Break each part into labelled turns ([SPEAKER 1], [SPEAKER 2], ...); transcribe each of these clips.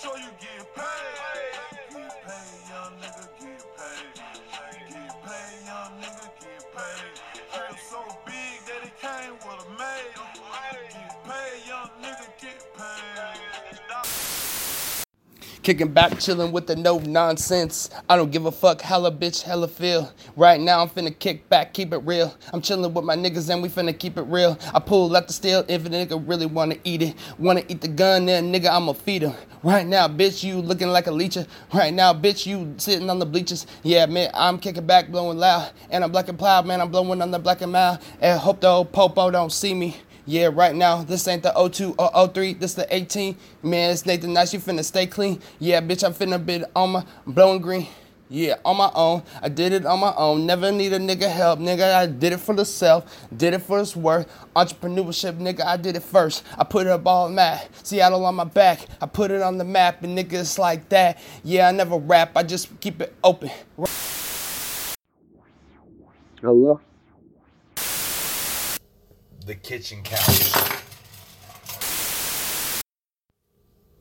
[SPEAKER 1] sure you get paid.
[SPEAKER 2] Kicking back, chilling with the no nonsense. I don't give a fuck, hella bitch, hella feel. Right now, I'm finna kick back, keep it real. I'm chilling with my niggas and we finna keep it real. I pull out the steel if a nigga really wanna eat it. Wanna eat the gun, then nigga, I'ma feed him. Right now, bitch, you looking like a leecher. Right now, bitch, you sitting on the bleachers. Yeah, man, I'm kicking back, blowing loud. And I'm black and proud, man, I'm blowing on the black and mild. And hope the old popo don't see me. Yeah, right now, this ain't the 02 or 03, this the 18. Man, it's Nathan Nice, you finna stay clean. Yeah, bitch, I'm finna bid on my blowing green. Yeah, on my own. I did it on my own. Never need a nigga help, nigga. I did it for the self, did it for its worth. Entrepreneurship, nigga, I did it first. I put it up all map. Seattle on my back. I put it on the map, and nigga, it's like that. Yeah, I never rap, I just keep it open. Hello?
[SPEAKER 3] The kitchen couch.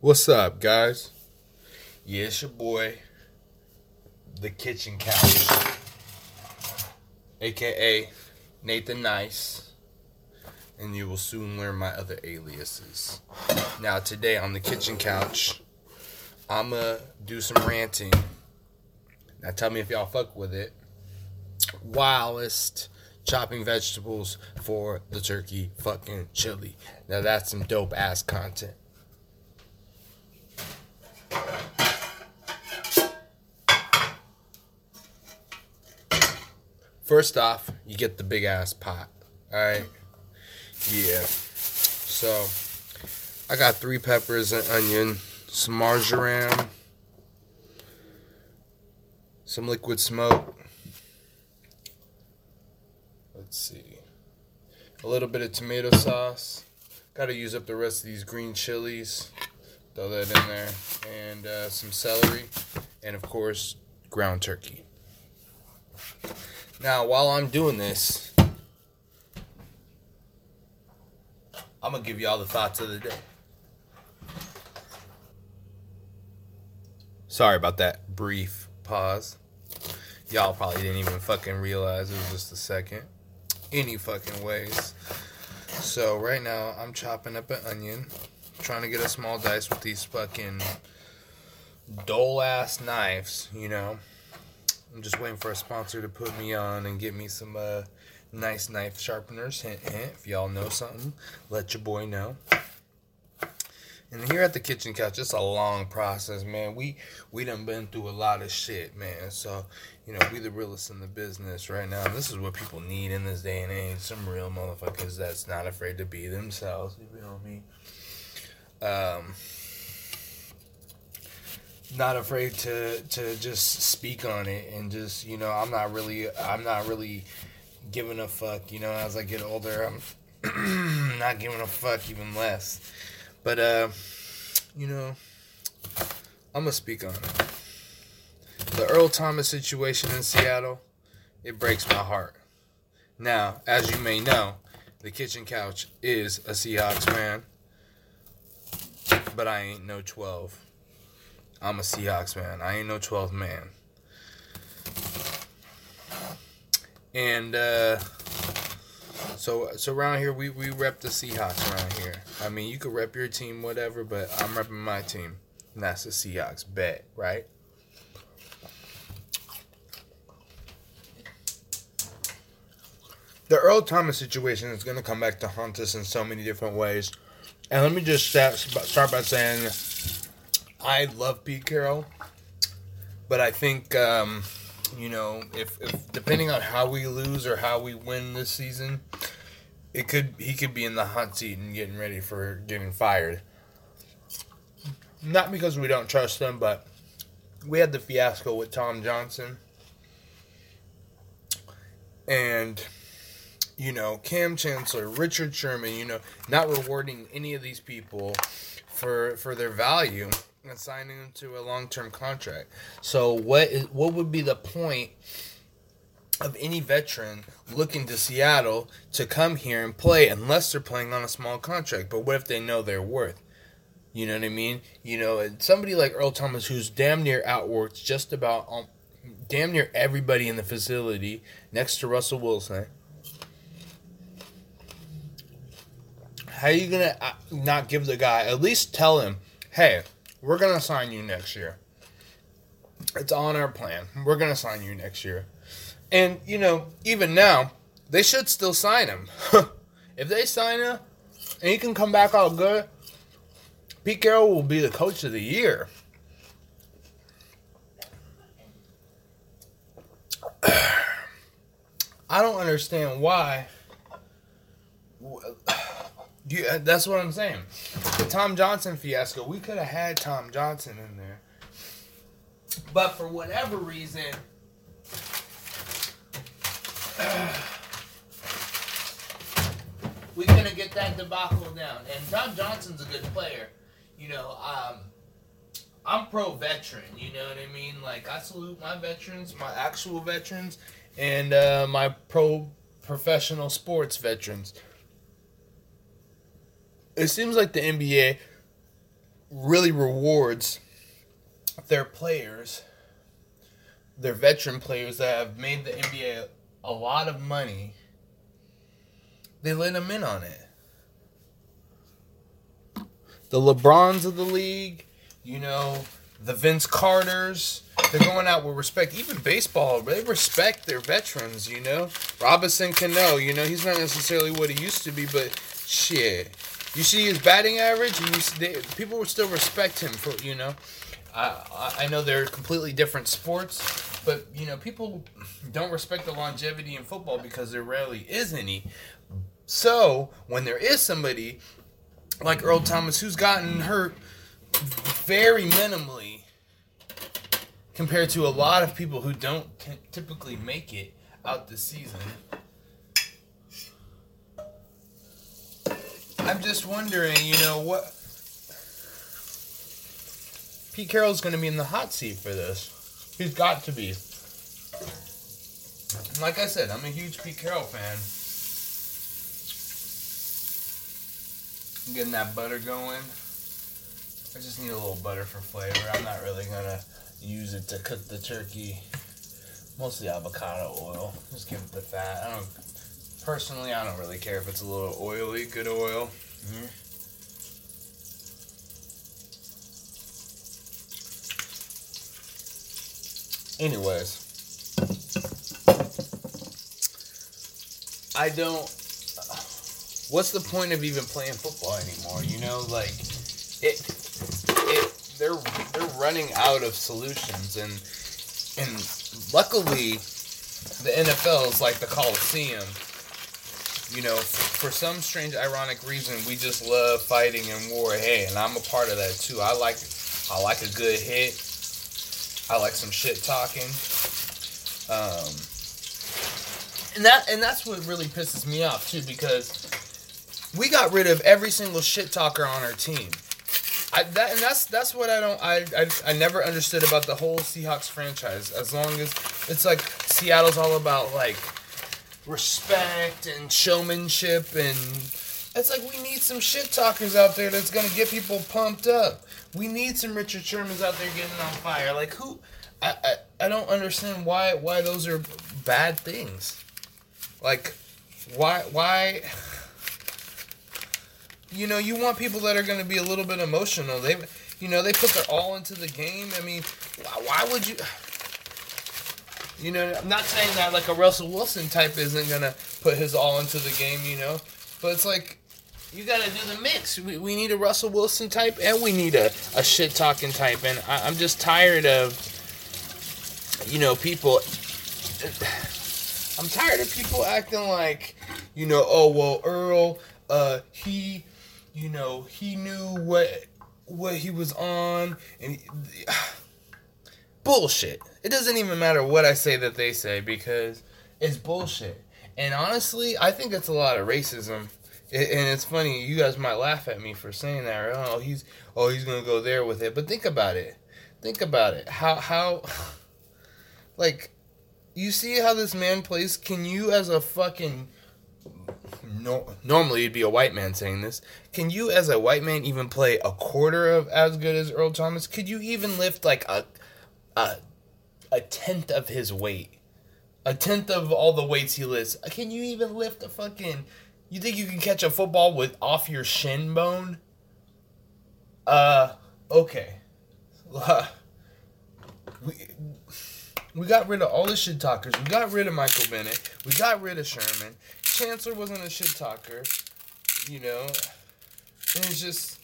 [SPEAKER 3] What's up, guys? Yeah, it's your boy, the kitchen couch, aka Nathan Nice, and you will soon learn my other aliases. Now, today on the kitchen couch, I'ma do some ranting. Now, tell me if y'all fuck with it. Wildest chopping vegetables for the turkey fucking chili. Now that's some dope ass content. First off, you get the big ass pot. Alright? Yeah. So, I got three peppers and onion, some marjoram, some liquid smoke, Let's see. A little bit of tomato sauce. Got to use up the rest of these green chilies. Throw that in there. And uh, some celery. And of course, ground turkey. Now, while I'm doing this, I'm going to give you all the thoughts of the day. Sorry about that brief pause. Y'all probably didn't even fucking realize it was just a second any fucking ways. So right now I'm chopping up an onion, trying to get a small dice with these fucking dull ass knives, you know. I'm just waiting for a sponsor to put me on and get me some uh, nice knife sharpeners. Hint, hint. If y'all know something, let your boy know. And here at the kitchen couch, it's a long process, man. We we done been through a lot of shit, man. So, you know, we the realest in the business right now. This is what people need in this day and age. Some real motherfuckers that's not afraid to be themselves. You know mean? Um, not afraid to to just speak on it and just you know I'm not really I'm not really giving a fuck. You know, as I get older, I'm not giving a fuck even less. But uh, you know, I'm gonna speak on it. The Earl Thomas situation in Seattle, it breaks my heart. Now, as you may know, the kitchen couch is a Seahawks fan, but I ain't no 12. I'm a Seahawks man. I ain't no 12 man. And uh so so around here we, we rep the Seahawks around here. I mean you could rep your team, whatever, but I'm repping my team. And that's the Seahawks bet, right? The Earl Thomas situation is going to come back to haunt us in so many different ways. And let me just start by saying I love Pete Carroll, but I think um, you know, if, if depending on how we lose or how we win this season, it could he could be in the hot seat and getting ready for getting fired. Not because we don't trust them, but we had the fiasco with Tom Johnson. And you know, Kam Chancellor, Richard Sherman, you know, not rewarding any of these people for for their value and signing them to a long term contract. So what is what would be the point of any veteran looking to Seattle to come here and play unless they're playing on a small contract? But what if they know their worth? You know what I mean? You know, and somebody like Earl Thomas, who's damn near outworked just about um, damn near everybody in the facility, next to Russell Wilson. How are you gonna uh, not give the guy at least tell him, hey, we're gonna sign you next year. It's on our plan. We're gonna sign you next year. And you know, even now, they should still sign him. if they sign him and he can come back all good, Pete Carroll will be the coach of the year. I don't understand why. You, uh, that's what I'm saying. The Tom Johnson fiasco, we could have had Tom Johnson in there. But for whatever reason, we couldn't get that debacle down. And Tom Johnson's a good player. You know, um, I'm pro veteran. You know what I mean? Like I salute my veterans, my actual veterans, and uh, my pro professional sports veterans. It seems like the NBA really rewards their players, their veteran players that have made the NBA a lot of money. They let them in on it. The LeBrons of the league, you know, the Vince Carters, they're going out with respect. Even baseball, they respect their veterans, you know. Robinson Cano, you know, he's not necessarily what he used to be, but shit. You see his batting average, and you see, they, people would still respect him for, you know. I, I know they're completely different sports, but you know people don't respect the longevity in football because there rarely is any. So when there is somebody like Earl Thomas who's gotten hurt very minimally compared to a lot of people who don't t- typically make it out the season. I'm just wondering, you know, what Pete Carroll's going to be in the hot seat for this. He's got to be. Like I said, I'm a huge Pete Carroll fan. I'm getting that butter going. I just need a little butter for flavor. I'm not really to use it to cook the turkey. Mostly avocado oil. Just give it the fat. I don't personally I don't really care if it's a little oily, good oil. Mm-hmm. Anyways, I don't. What's the point of even playing football anymore? You know, like it. It. They're they're running out of solutions, and and luckily, the NFL is like the Coliseum. You know, for some strange, ironic reason, we just love fighting and war. Hey, and I'm a part of that too. I like I like a good hit. I like some shit talking. Um, and that and that's what really pisses me off too because we got rid of every single shit talker on our team. I, that and that's that's what I don't I, I I never understood about the whole Seahawks franchise. As long as it's like Seattle's all about like respect and showmanship and it's like we need some shit talkers out there that's gonna get people pumped up. We need some Richard Shermans out there getting on fire. Like who? I, I I don't understand why why those are bad things. Like why why? You know, you want people that are gonna be a little bit emotional. They, you know, they put their all into the game. I mean, why, would you? You know, I'm not saying that like a Russell Wilson type isn't gonna put his all into the game. You know, but it's like you gotta do the mix. We, we need a Russell Wilson type and we need a, a shit talking type. And I, I'm just tired of, you know, people. I'm tired of people acting like, you know, oh well, Earl, uh, he, you know, he knew what what he was on, and bullshit. It doesn't even matter what I say that they say because it's bullshit. And honestly, I think it's a lot of racism it, and it's funny, you guys might laugh at me for saying that. Oh, he's oh he's gonna go there with it. But think about it. Think about it. How how like you see how this man plays? Can you as a fucking no, normally it'd be a white man saying this. Can you, as a white man, even play a quarter of as good as Earl Thomas? Could you even lift like a a a tenth of his weight? A tenth of all the weights he lifts. Can you even lift a fucking? You think you can catch a football with off your shin bone? Uh, okay. we, we got rid of all the shit talkers. We got rid of Michael Bennett. We got rid of Sherman. Chancellor wasn't a shit talker, you know. And it's just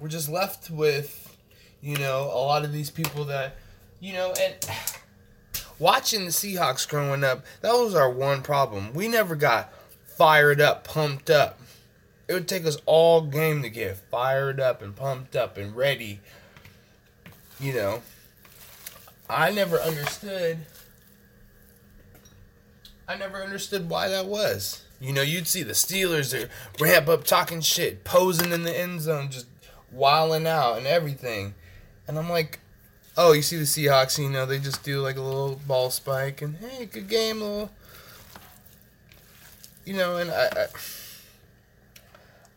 [SPEAKER 3] we're just left with, you know, a lot of these people that, you know, and watching the Seahawks growing up, that was our one problem. We never got fired up, pumped up. It would take us all game to get fired up and pumped up and ready. You know, I never understood. I never understood why that was. You know, you'd see the Steelers they ramp up talking shit, posing in the end zone, just wilding out and everything. And I'm like, oh, you see the Seahawks, you know, they just do like a little ball spike and hey, good game, little. You know, and I, I,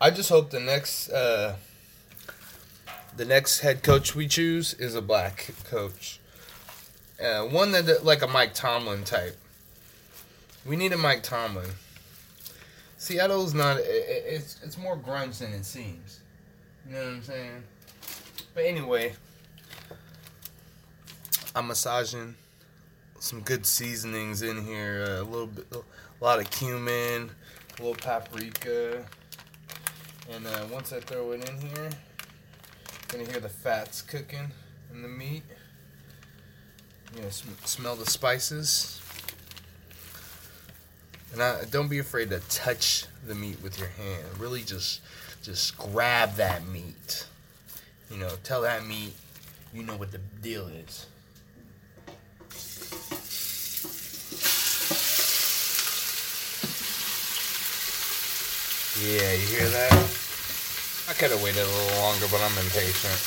[SPEAKER 3] I just hope the next, uh, the next head coach we choose is a black coach, uh, one that like a Mike Tomlin type. We need a Mike Tomlin. Seattle's not. It, it's it's more grunge than it seems. You know what I'm saying? But anyway, I'm massaging some good seasonings in here. Uh, a little bit, a lot of cumin, a little paprika, and uh, once I throw it in here, gonna hear the fats cooking in the meat. You know, sm- smell the spices. And I, don't be afraid to touch the meat with your hand. Really just just grab that meat. You know, tell that meat you know what the deal is. Yeah, you hear that? I could have waited a little longer, but I'm impatient.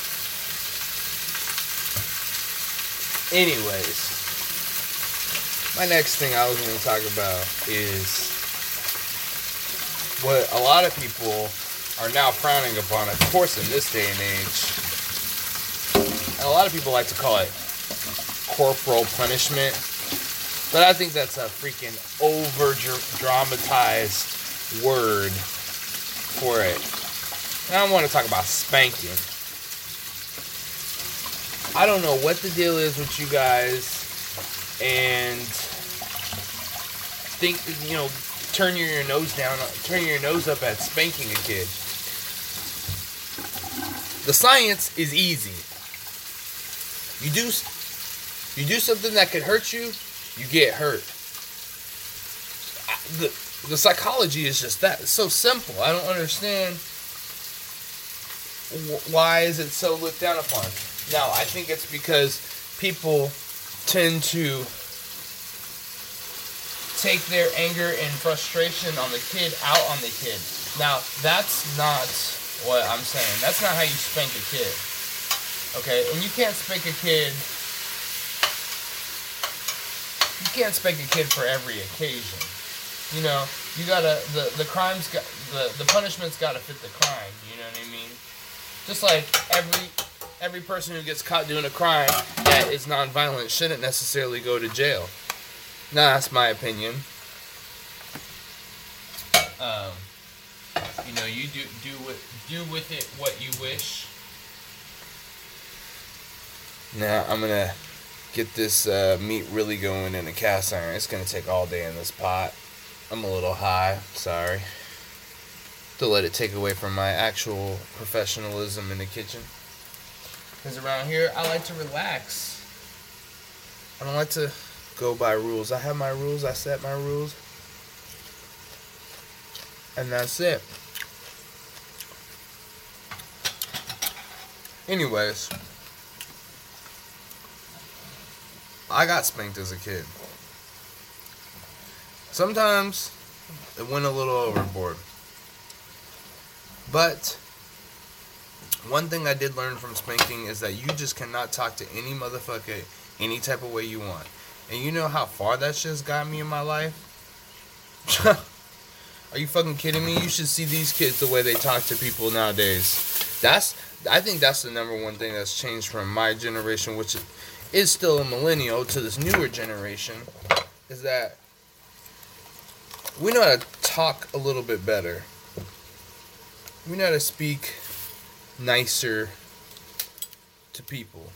[SPEAKER 3] Anyways, my next thing I was going to talk about is what a lot of people are now frowning upon, of course, in this day and age. And a lot of people like to call it corporal punishment, but I think that's a freaking over dramatized word for it. And I want to talk about spanking. I don't know what the deal is with you guys and think you know turn your, nose down turn your nose up at spanking a kid the science is easy you do you do something that could hurt you you get hurt the, the psychology is just that it's so simple i don't understand why is it so looked down upon now i think it's because people tend to take their anger and frustration on the kid out on the kid. Now, that's not what I'm saying. That's not how you spank a kid. Okay? And you can't spank a kid. You can't spank a kid for every occasion. You know, you gotta the the crime's got the the punishment's gotta fit the crime. You know what I mean? Just like every every person who gets caught doing a crime that is nonviolent shouldn't necessarily go to jail. Nah, that's my opinion. Um, you know, you do do with do with it what you wish. Now I'm gonna get this uh, meat really going in a cast iron. It's gonna take all day in this pot. I'm a little high. Sorry. To let it take away from my actual professionalism in the kitchen. Because around here, I like to relax. I don't like to go by rules. I have my rules, I set my rules. And that's it. Anyways, I got spanked as a kid. Sometimes it went a little overboard. But one thing I did learn from spanking is that you just cannot talk to any motherfucker any type of way you want. And you know how far that shit's got me in my life? Are you fucking kidding me? You should see these kids the way they talk to people nowadays. That's I think that's the number one thing that's changed from my generation, which is still a millennial, to this newer generation, is that we know how to talk a little bit better. We know how to speak nicer to people.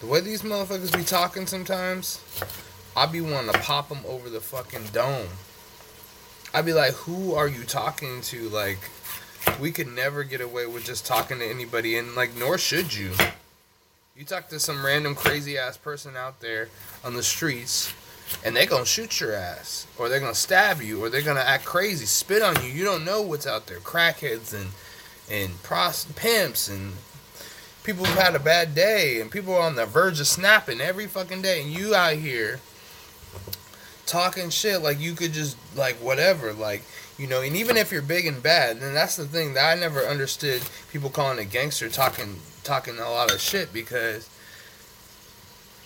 [SPEAKER 3] The way these motherfuckers be talking sometimes, I be wanting to pop them over the fucking dome. I'd be like, who are you talking to? Like, we could never get away with just talking to anybody, and like, nor should you. You talk to some random crazy ass person out there on the streets, and they're gonna shoot your ass, or they're gonna stab you, or they're gonna act crazy, spit on you. You don't know what's out there. Crackheads and and pros pimps and people who've had a bad day and people on the verge of snapping every fucking day, and you out here talking shit like you could just like whatever like you know and even if you're big and bad then that's the thing that i never understood people calling a gangster talking talking a lot of shit because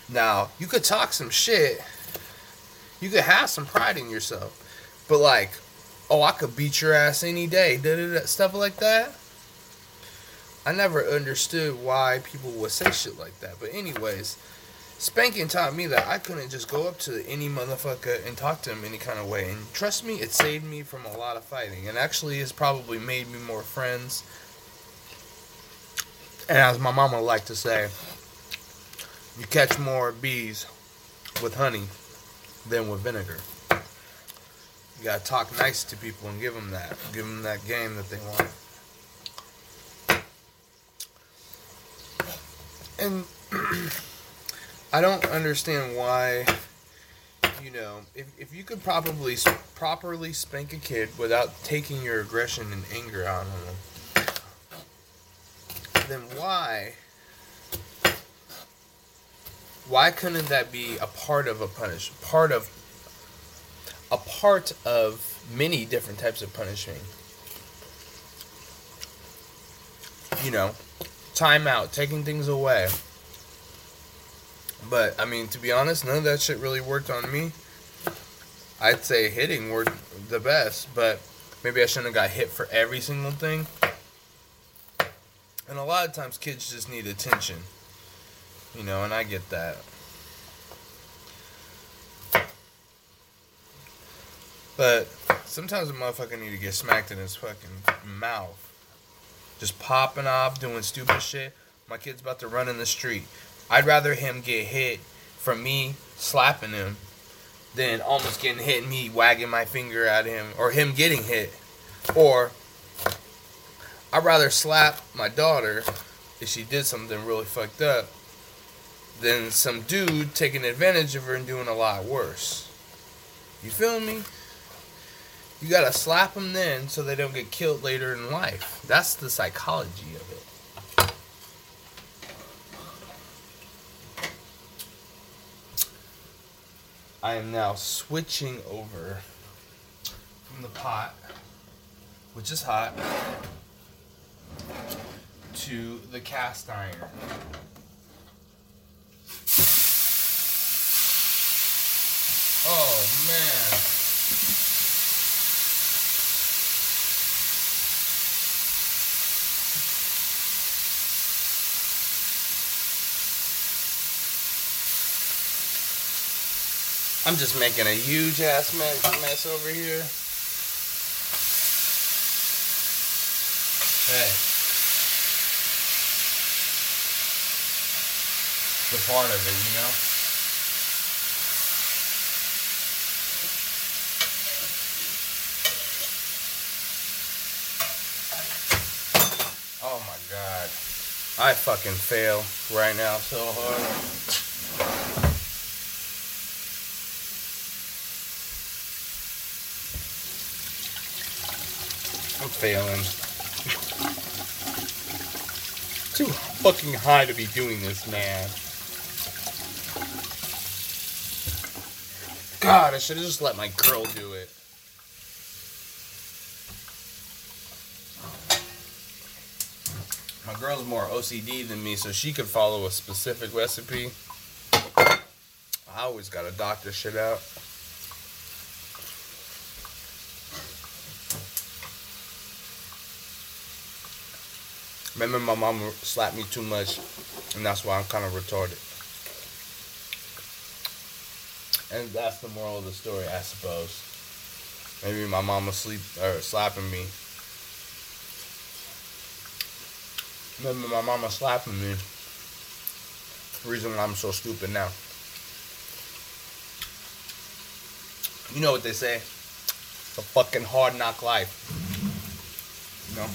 [SPEAKER 3] now you could talk some shit you could have some pride in yourself but like oh i could beat your ass any day da, da, da, stuff like that i never understood why people would say shit like that but anyways Spanking taught me that I couldn't just go up to any motherfucker and talk to him any kind of way. And trust me, it saved me from a lot of fighting. And actually, it's probably made me more friends. And as my mama liked to say, you catch more bees with honey than with vinegar. You gotta talk nice to people and give them that. Give them that game that they want. And. I don't understand why. You know, if, if you could probably properly spank a kid without taking your aggression and anger out on them, then why? Why couldn't that be a part of a punish? Part of a part of many different types of punishing. You know, time out, taking things away. But I mean, to be honest, none of that shit really worked on me. I'd say hitting worked the best, but maybe I shouldn't have got hit for every single thing. And a lot of times, kids just need attention, you know, and I get that. But sometimes a motherfucker need to get smacked in his fucking mouth. Just popping off, doing stupid shit. My kid's about to run in the street. I'd rather him get hit from me slapping him than almost getting hit and me wagging my finger at him or him getting hit. Or I'd rather slap my daughter if she did something really fucked up than some dude taking advantage of her and doing a lot worse. You feel me? You gotta slap them then so they don't get killed later in life. That's the psychology of it. I am now switching over from the pot, which is hot, to the cast iron. Oh man. I'm just making a huge ass mess, mess over here. Hey. The part of it, you know? Oh my god. I fucking fail right now so hard. I'm failing. Too fucking high to be doing this, man. God, I should have just let my girl do it. girl's more OCD than me, so she could follow a specific recipe. I always gotta doctor shit out.
[SPEAKER 4] Remember, my mom slapped me too much, and that's why I'm kind of retarded. And that's the moral of the story, I suppose. Maybe my mom was sleep or slapping me Remember, my mama slapping me. Reason why I'm so stupid now. You know what they say? It's a fucking hard knock life. You know?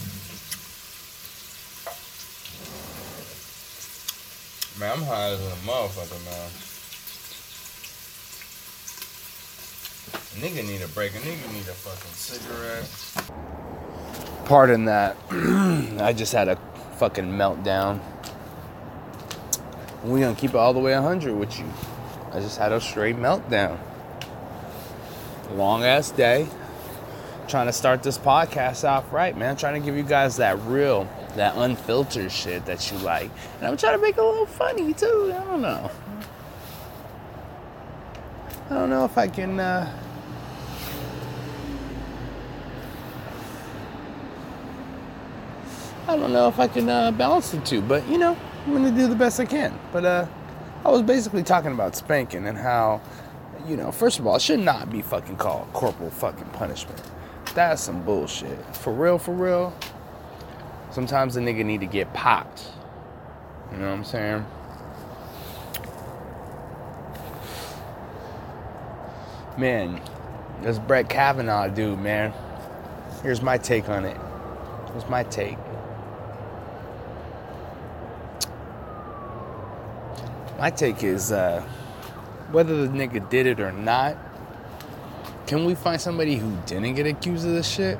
[SPEAKER 4] Man, I'm high as a motherfucker, man. A nigga need a break. A nigga need a fucking cigarette.
[SPEAKER 3] Pardon that. I just had a fucking meltdown. We gonna keep it all the way 100 with you. I just had a straight meltdown. Long ass day. Trying to start this podcast off right, man. Trying to give you guys that real, that unfiltered shit that you like. And I'm trying to make it a little funny too. I don't know. I don't know if I can uh I don't know if I can uh, balance the two, but you know, I'm gonna do the best I can. But uh, I was basically talking about spanking and how, you know, first of all, it should not be fucking called corporal fucking punishment. That's some bullshit. For real, for real. Sometimes the nigga need to get popped. You know what I'm saying? Man, this Brett Kavanaugh dude, man. Here's my take on it. Here's my take. My take is uh, whether the nigga did it or not, can we find somebody who didn't get accused of this shit?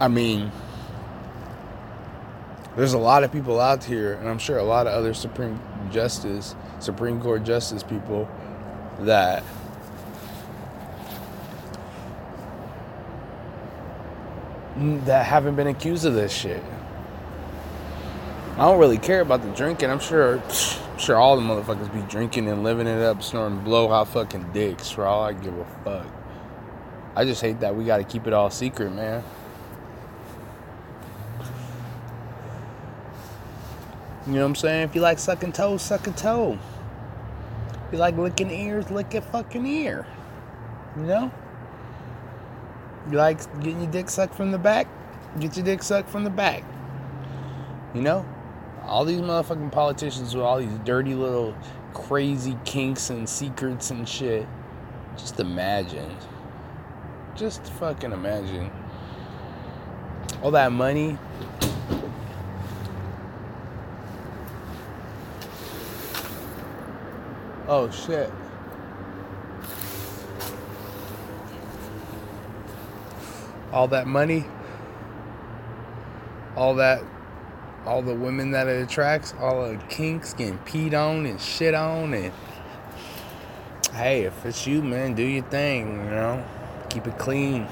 [SPEAKER 3] I mean, there's a lot of people out here, and I'm sure a lot of other Supreme Justice, Supreme Court Justice people that that haven't been accused of this shit. I don't really care about the drinking. I'm sure, I'm sure all the motherfuckers be drinking and living it up, snorting blowout fucking dicks. For all I give a fuck. I just hate that we got to keep it all secret, man. You know what I'm saying? If you like sucking toes, suck a toe. If you like licking ears, lick a fucking ear. You know? You like getting your dick sucked from the back? Get your dick sucked from the back. You know? All these motherfucking politicians with all these dirty little crazy kinks and secrets and shit. Just imagine. Just fucking imagine. All that money. Oh shit. All that money. All that all the women that it attracts, all the kinks getting peed on and shit on and hey, if it's you, man, do your thing, you know. Keep it clean.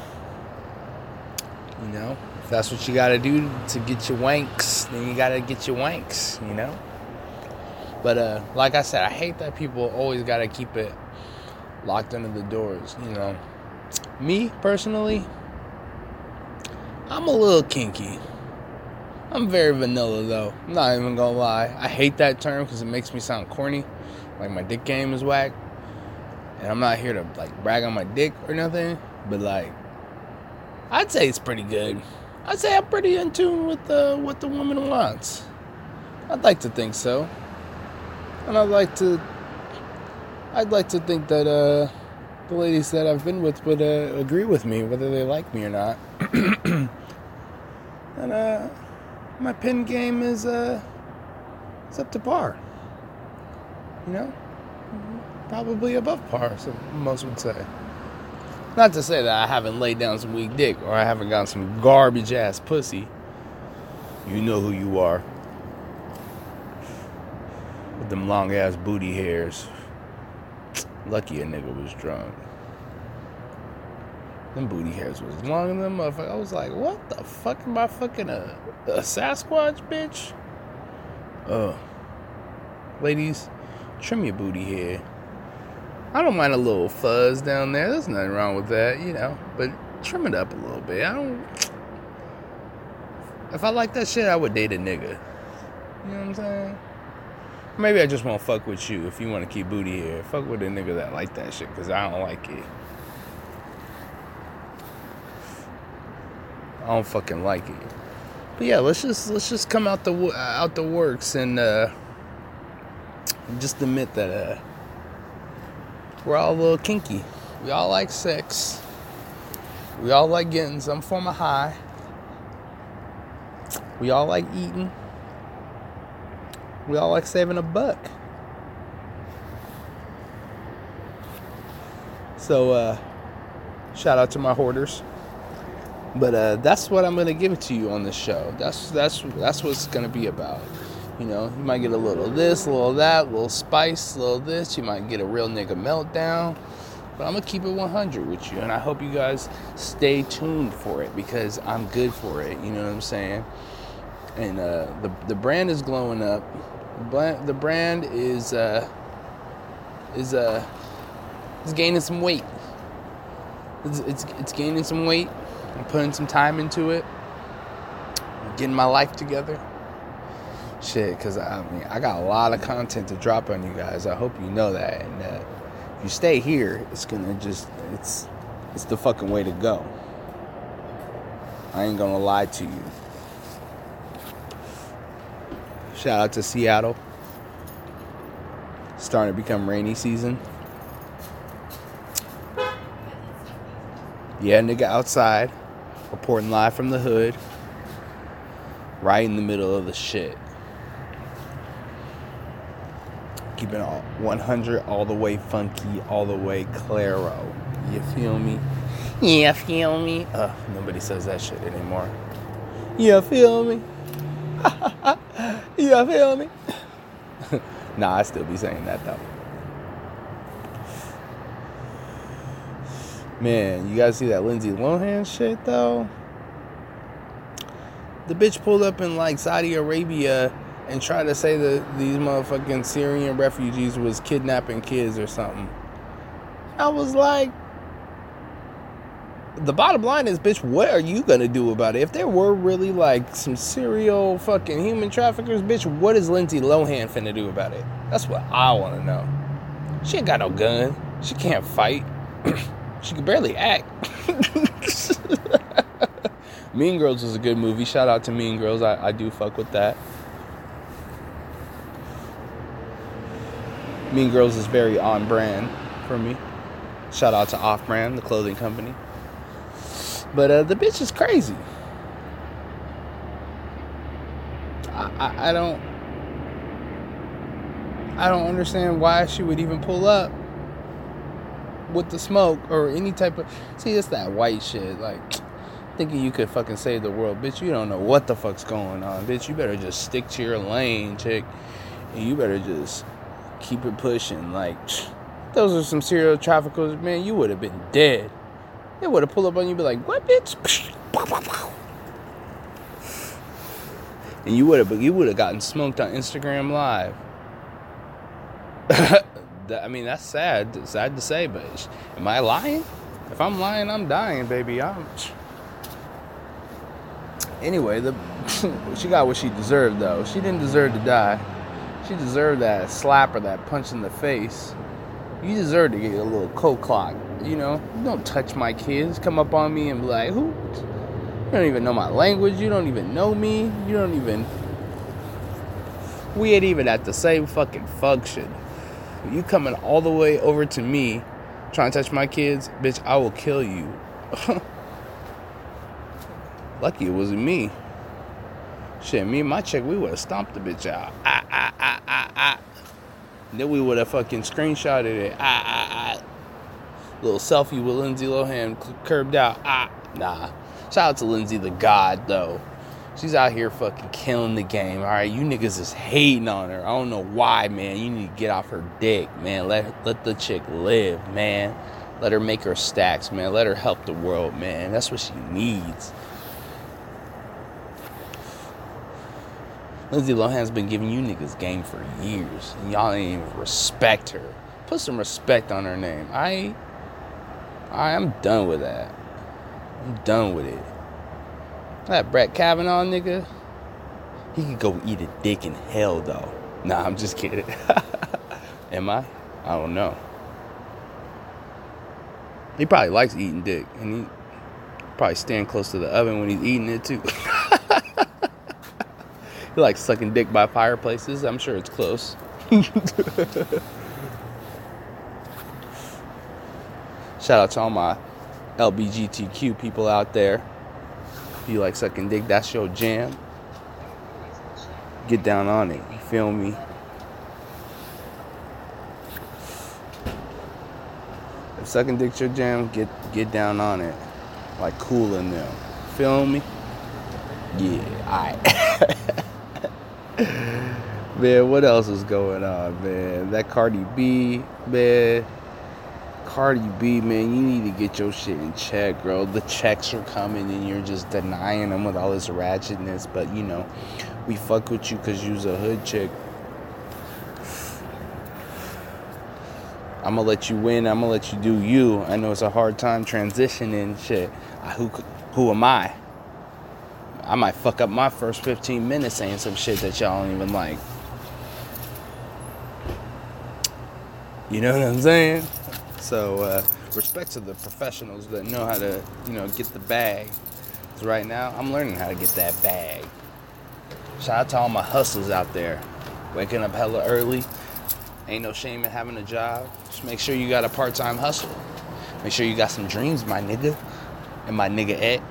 [SPEAKER 3] You know, if that's what you gotta do to get your wanks, then you gotta get your wanks, you know. But uh, like I said, I hate that people always gotta keep it locked under the doors. You know, me personally, I'm a little kinky. I'm very vanilla though. I'm not even gonna lie. I hate that term because it makes me sound corny, like my dick game is whack. And I'm not here to like brag on my dick or nothing, but like, I'd say it's pretty good. I'd say I'm pretty in tune with uh, what the woman wants. I'd like to think so, and I'd like to. I'd like to think that uh, the ladies that I've been with would uh, agree with me, whether they like me or not. and uh my pin game is uh it's up to par. You know? Probably above par, so most would say. Not to say that I haven't laid down some weak dick or I haven't gotten some garbage ass pussy. You know who you are. With them long ass booty hairs. Lucky a nigga was drunk. Them booty hairs was long in them motherfucker. I was like, what the fuck am I fucking a, a Sasquatch, bitch? Ugh. Ladies, trim your booty hair. I don't mind a little fuzz down there. There's nothing wrong with that, you know. But trim it up a little bit. I don't. If I like that shit, I would date a nigga. You know what I'm saying? Maybe I just won't fuck with you if you want to keep booty here. Fuck with a nigga that like that shit, cause I don't like it. I don't fucking like it. But yeah, let's just let's just come out the out the works and uh, just admit that uh, we're all a little kinky. We all like sex. We all like getting some form of high. We all like eating. We all like saving a buck. So, uh, shout out to my hoarders. But uh, that's what I'm gonna give it to you on this show. That's that's that's what it's gonna be about. You know, you might get a little this, a little that, a little spice, a little this. You might get a real nigga meltdown. But I'm gonna keep it 100 with you, and I hope you guys stay tuned for it because I'm good for it. You know what I'm saying? And uh, the the brand is glowing up. The brand is uh, is uh, is gaining some weight. It's, it's it's gaining some weight. I'm putting some time into it. I'm getting my life together. Shit, cause I mean I got a lot of content to drop on you guys. I hope you know that. And uh, if you stay here, it's gonna just it's it's the fucking way to go. I ain't gonna lie to you. Shout out to Seattle. Starting to become rainy season. Yeah, nigga outside. Reporting live from the hood. Right in the middle of the shit. Keeping all 100 all the way funky, all the way claro. You feel me? Yeah, feel me? Uh, nobody says that shit anymore. You feel me? you feel me? nah, I still be saying that though. Man, you guys see that Lindsay Lohan shit though? The bitch pulled up in like Saudi Arabia and tried to say that these motherfucking Syrian refugees was kidnapping kids or something. I was like, the bottom line is, bitch, what are you gonna do about it? If there were really like some serial fucking human traffickers, bitch, what is Lindsay Lohan finna do about it? That's what I wanna know. She ain't got no gun. She can't fight. she could barely act. mean Girls was a good movie. Shout out to Mean Girls. I, I do fuck with that. Mean Girls is very on brand for me. Shout out to Off Brand, the clothing company. But uh, the bitch is crazy. I, I, I don't I don't understand why she would even pull up with the smoke or any type of see it's that white shit like thinking you could fucking save the world. Bitch you don't know what the fuck's going on. Bitch you better just stick to your lane chick. And you better just keep it pushing. Like those are some serial traffickers. Man you would have been dead. They would have pulled up on you and be like, what bitch? And you would have you would have gotten smoked on Instagram live. That- I mean, that's sad. Sad to say, but am I lying? If I'm lying, I'm dying, baby. I'm. Anyway, the she got what she deserved, though. She didn't deserve to die. She deserved that slap or that punch in the face. You deserve to get a little cold clock. You know, don't touch my kids. Come up on me and be like, who? You don't even know my language. You don't even know me. You don't even. We ain't even at the same fucking function. You coming all the way over to me, trying to touch my kids, bitch, I will kill you. Lucky it wasn't me. Shit, me and my chick, we would have stomped the bitch out. Ah, ah, ah, ah, ah. Then we would have fucking screenshotted it. Ah, ah, ah. Little selfie with Lindsay Lohan curbed out. Ah, nah. Shout out to Lindsay the God, though. She's out here fucking killing the game. All right, you niggas is hating on her. I don't know why, man. You need to get off her dick, man. Let let the chick live, man. Let her make her stacks, man. Let her help the world, man. That's what she needs. Lindsay Lohan's been giving you niggas game for years, and y'all ain't even respect her. Put some respect on her name. I, I am done with that. I'm done with it. That Brett Kavanaugh nigga, he could go eat a dick in hell though. Nah, I'm just kidding. Am I? I don't know. He probably likes eating dick, and he probably stand close to the oven when he's eating it too. he likes sucking dick by fireplaces. I'm sure it's close. Shout out to all my LBGTQ people out there. You like sucking dick, that's your jam. Get down on it. You feel me? If sucking dick's your jam, get get down on it. Like cool in them. Feel me? Yeah, alright. man, what else is going on, man? That Cardi B, man. Cardi B, man, you need to get your shit in check, bro. The checks are coming and you're just denying them with all this ratchetness. But, you know, we fuck with you because you's a hood chick. I'm gonna let you win. I'm gonna let you do you. I know it's a hard time transitioning. Shit, I, who who am I? I might fuck up my first 15 minutes saying some shit that y'all don't even like. You know what I'm saying? So, uh, respect to the professionals that know how to, you know, get the bag. Cause right now, I'm learning how to get that bag. Shout out to all my hustlers out there, waking up hella early. Ain't no shame in having a job. Just make sure you got a part-time hustle. Make sure you got some dreams, my nigga, and my nigga Ed.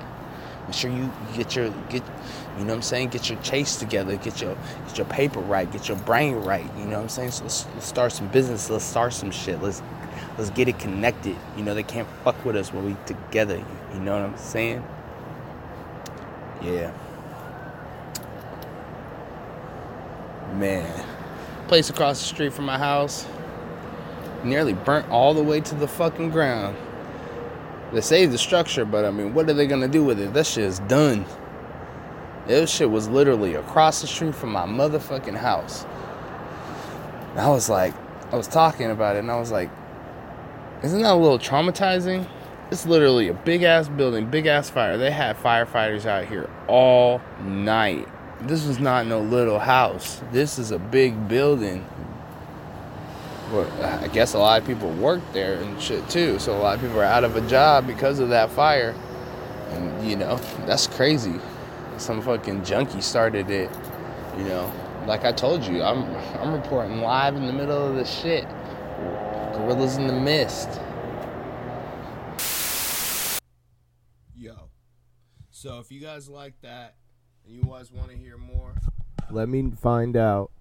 [SPEAKER 3] Make sure you get your get, you know what I'm saying. Get your chase together. Get your get your paper right. Get your brain right. You know what I'm saying. So let's, let's start some business. Let's start some shit. Let's let's get it connected. You know they can't fuck with us when we together. You know what I'm saying? Yeah. Man, place across the street from my house nearly burnt all the way to the fucking ground. They saved the structure, but I mean, what are they gonna do with it? That shit is done. This shit was literally across the street from my motherfucking house. And I was like, I was talking about it, and I was like, isn't that a little traumatizing? It's literally a big ass building, big ass fire. They had firefighters out here all night. This was not no little house. This is a big building. Well, I guess a lot of people work there and shit too. So a lot of people are out of a job because of that fire. And you know, that's crazy. Some fucking junkie started it. You know, like I told you, I'm I'm reporting live in the middle of the shit. Gorillas in the mist. Yo. So if you guys like that and you guys want to hear more, let me find out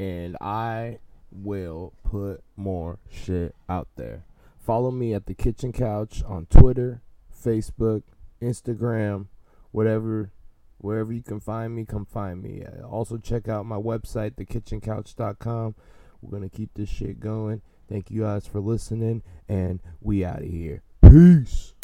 [SPEAKER 3] and I will put more shit out there. Follow me at the kitchen couch on Twitter, Facebook, Instagram, whatever wherever you can find me, come find me. Uh, also check out my website thekitchencouch.com. We're going to keep this shit going. Thank you guys for listening and we out of here. Peace.